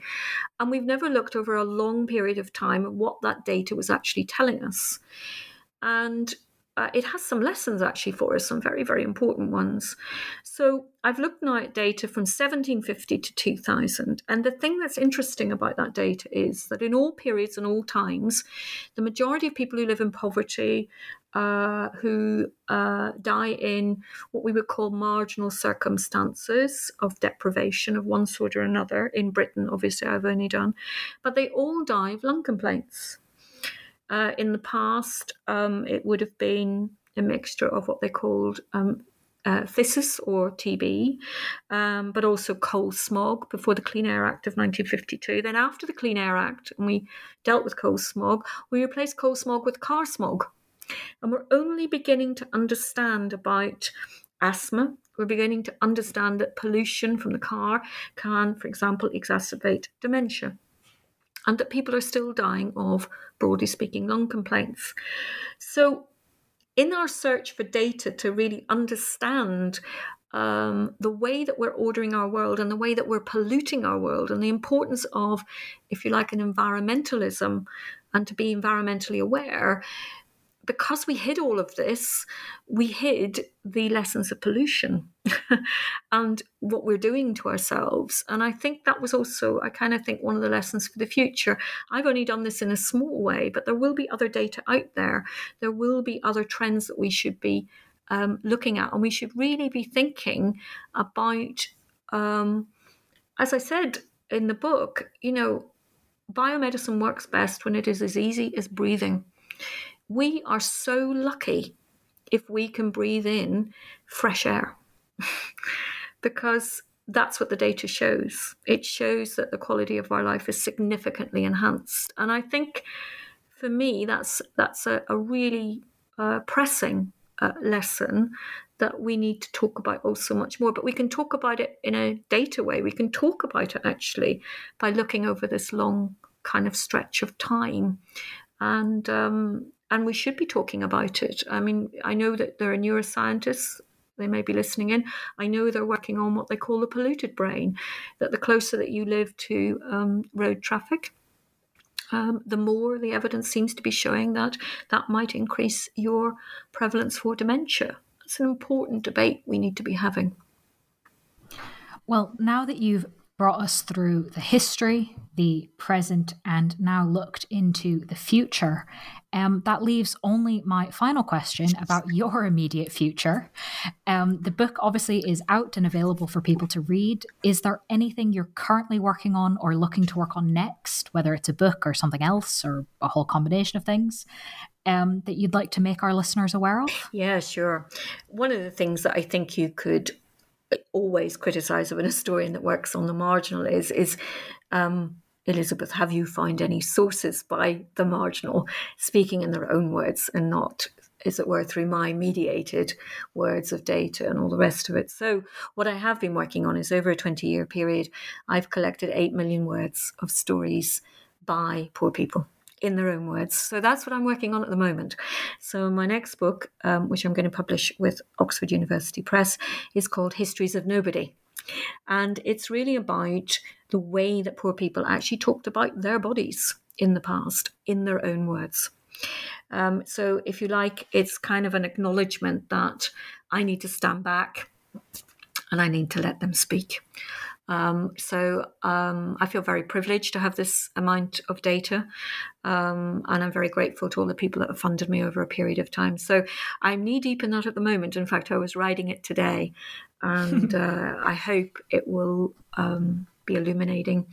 And we've never looked over a long period of time at what that data was actually telling us. And uh, it has some lessons actually for us, some very, very important ones. So I've looked now at data from 1750 to 2000. And the thing that's interesting about that data is that in all periods and all times, the majority of people who live in poverty, uh, who uh, die in what we would call marginal circumstances of deprivation of one sort or another, in Britain, obviously, I've only done, but they all die of lung complaints. Uh, in the past, um, it would have been a mixture of what they called um, uh, phthisis or TB, um, but also coal smog before the Clean Air Act of 1952. Then, after the Clean Air Act, and we dealt with coal smog, we replaced coal smog with car smog. And we're only beginning to understand about asthma. We're beginning to understand that pollution from the car can, for example, exacerbate dementia. And that people are still dying of, broadly speaking, lung complaints. So, in our search for data to really understand um, the way that we're ordering our world and the way that we're polluting our world and the importance of, if you like, an environmentalism and to be environmentally aware, because we hid all of this, we hid the lessons of pollution and what we're doing to ourselves. And I think that was also, I kind of think, one of the lessons for the future. I've only done this in a small way, but there will be other data out there. There will be other trends that we should be um, looking at. And we should really be thinking about, um, as I said in the book, you know, biomedicine works best when it is as easy as breathing we are so lucky if we can breathe in fresh air because that's what the data shows. It shows that the quality of our life is significantly enhanced. And I think for me, that's, that's a, a really uh, pressing uh, lesson that we need to talk about also much more. But we can talk about it in a data way. We can talk about it actually by looking over this long kind of stretch of time. And um, and we should be talking about it. I mean, I know that there are neuroscientists. They may be listening in. I know they're working on what they call the polluted brain, that the closer that you live to um, road traffic, um, the more the evidence seems to be showing that that might increase your prevalence for dementia. It's an important debate we need to be having. Well, now that you've brought us through the history, the present, and now looked into the future. Um, that leaves only my final question about your immediate future. Um, the book obviously is out and available for people to read. Is there anything you're currently working on or looking to work on next, whether it's a book or something else or a whole combination of things? Um, that you'd like to make our listeners aware of? Yeah, sure. One of the things that I think you could always criticize of an historian that works on the marginal is is um, Elizabeth, have you found any sources by the marginal speaking in their own words and not, as it were, through my mediated words of data and all the rest of it? So, what I have been working on is over a 20 year period, I've collected 8 million words of stories by poor people in their own words. So that's what I'm working on at the moment. So my next book, um, which I'm going to publish with Oxford University Press, is called Histories of Nobody. And it's really about the way that poor people actually talked about their bodies in the past in their own words. Um, so, if you like, it's kind of an acknowledgement that I need to stand back and I need to let them speak. Um, so um, I feel very privileged to have this amount of data, um, and I'm very grateful to all the people that have funded me over a period of time. So I'm knee deep in that at the moment. In fact, I was writing it today, and uh, I hope it will um, be illuminating.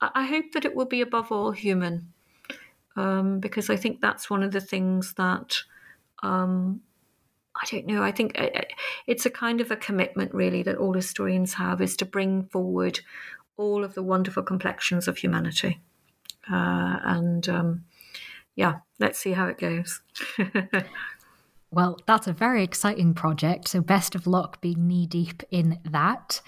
I hope that it will be above all human, um, because I think that's one of the things that um, I don't know. I think uh, uh, it's a kind of a commitment, really, that all historians have is to bring forward all of the wonderful complexions of humanity. Uh, and um, yeah, let's see how it goes. Well, that's a very exciting project. So, best of luck being knee deep in that.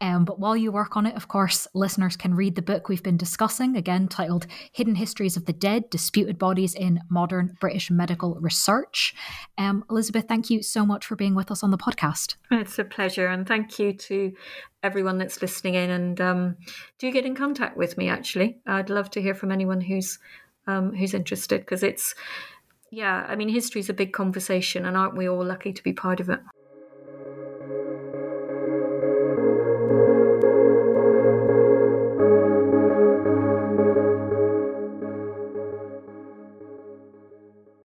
Um, but while you work on it, of course, listeners can read the book we've been discussing, again titled Hidden Histories of the Dead Disputed Bodies in Modern British Medical Research. Um, Elizabeth, thank you so much for being with us on the podcast. It's a pleasure. And thank you to everyone that's listening in. And um, do get in contact with me, actually. I'd love to hear from anyone who's. Um, who's interested because it's yeah, I mean, history is a big conversation, and aren't we all lucky to be part of it?